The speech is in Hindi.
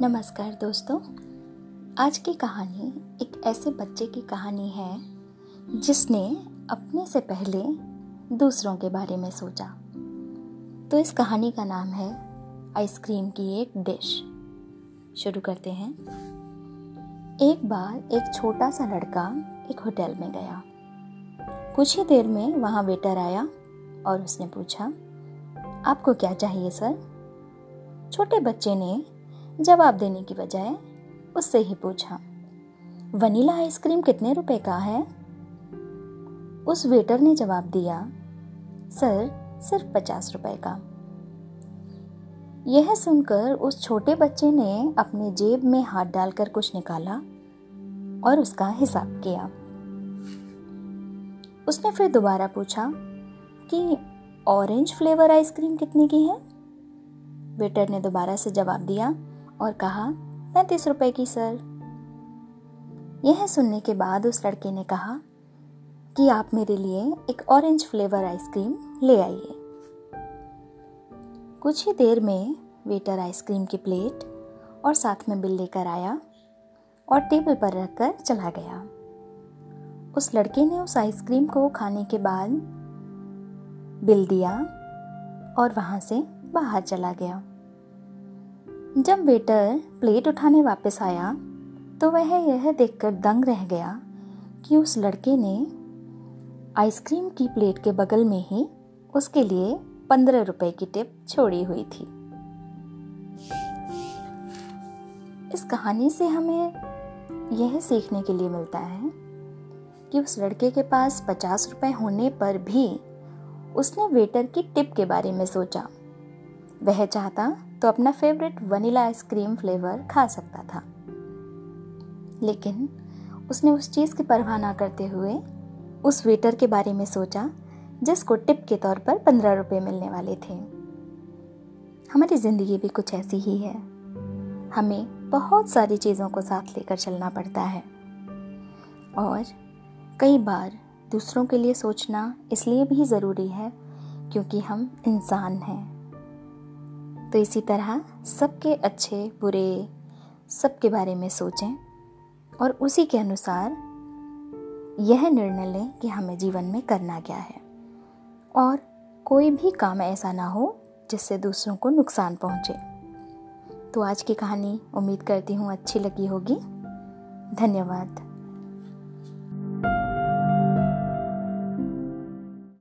नमस्कार दोस्तों। आज की कहानी एक ऐसे बच्चे की कहानी है, जिसने अपने से पहले दूसरों के बारे में सोचा। तो इस कहानी का नाम है आइसक्रीम की एक डिश। शुरू करते हैं। एक बार एक छोटा सा लड़का एक होटल में गया। कुछ ही देर में वहाँ वेटर आया और उसने पूछा, आपको क्या चाहिए, सर? छोटे बच्चे ने जवाब देने की बजाय उससे ही पूछा, वनीला आइसक्रीम कितने रुपए का है? उस वेटर ने जवाब दिया, सर, सिर्फ़ पचास रुपए का। यह सुनकर उस छोटे बच्चे ने अपने जेब में हाथ डालकर कुछ निकाला और उसका हिसाब किया। उसने फिर दोबारा पूछा कि ऑरेंज फ्लेवर आइसक्रीम कितने की है? वेटर ने दोबारा से जवाब दिया और कहा, पैंतीस रुपए की, सर. यह सुनने के बाद उस लड़के ने कहा कि आप मेरे लिए एक ऑरेंज फ्लेवर आइसक्रीम ले आइए। कुछ ही देर में वेटर आइसक्रीम की प्लेट और साथ में बिल लेकर आया और टेबल पर रखकर चला गया। उस लड़के ने उस आइसक्रीम को खाने के बाद बिल दिया और वहाँ से बाहर चला गया। जब वेटर प्लेट उठाने वापस आया तो वह यह देखकर दंग रह गया कि उस लड़के ने आइसक्रीम की प्लेट के बगल में ही उसके लिए पंद्रह रुपए की टिप छोड़ी हुई थी। इस कहानी से हमें यह सीखने के लिए मिलता है कि उस लड़के के पास पचास रुपए होने पर भी उसने वेटर की टिप के बारे में सोचा। वह चाहता तो अपना फेवरेट वनीला आइसक्रीम फ्लेवर खा सकता था। लेकिन उसने उस चीज़ की परवाह ना करते हुए उस वेटर के बारे में सोचा, जिसको टिप के तौर पर पंद्रह रुपये मिलने वाले थे। हमारी ज़िंदगी भी कुछ ऐसी ही है। हमें बहुत सारी चीज़ों को साथ लेकर चलना पड़ता है। और कई बार दूसरों के लिए सोचना इसलिए भी ज़रूरी है, क्योंकि हम इंसान हैं। तो इसी तरह सबके अच्छे, बुरे, सबके बारे में सोचें और उसी के अनुसार यह निर्णय लें कि हमें जीवन में करना क्या है। और कोई भी काम ऐसा ना हो जिससे दूसरों को नुकसान पहुँचे। तो आज की कहानी उम्मीद करती हूँ अच्छी लगी होगी। धन्यवाद।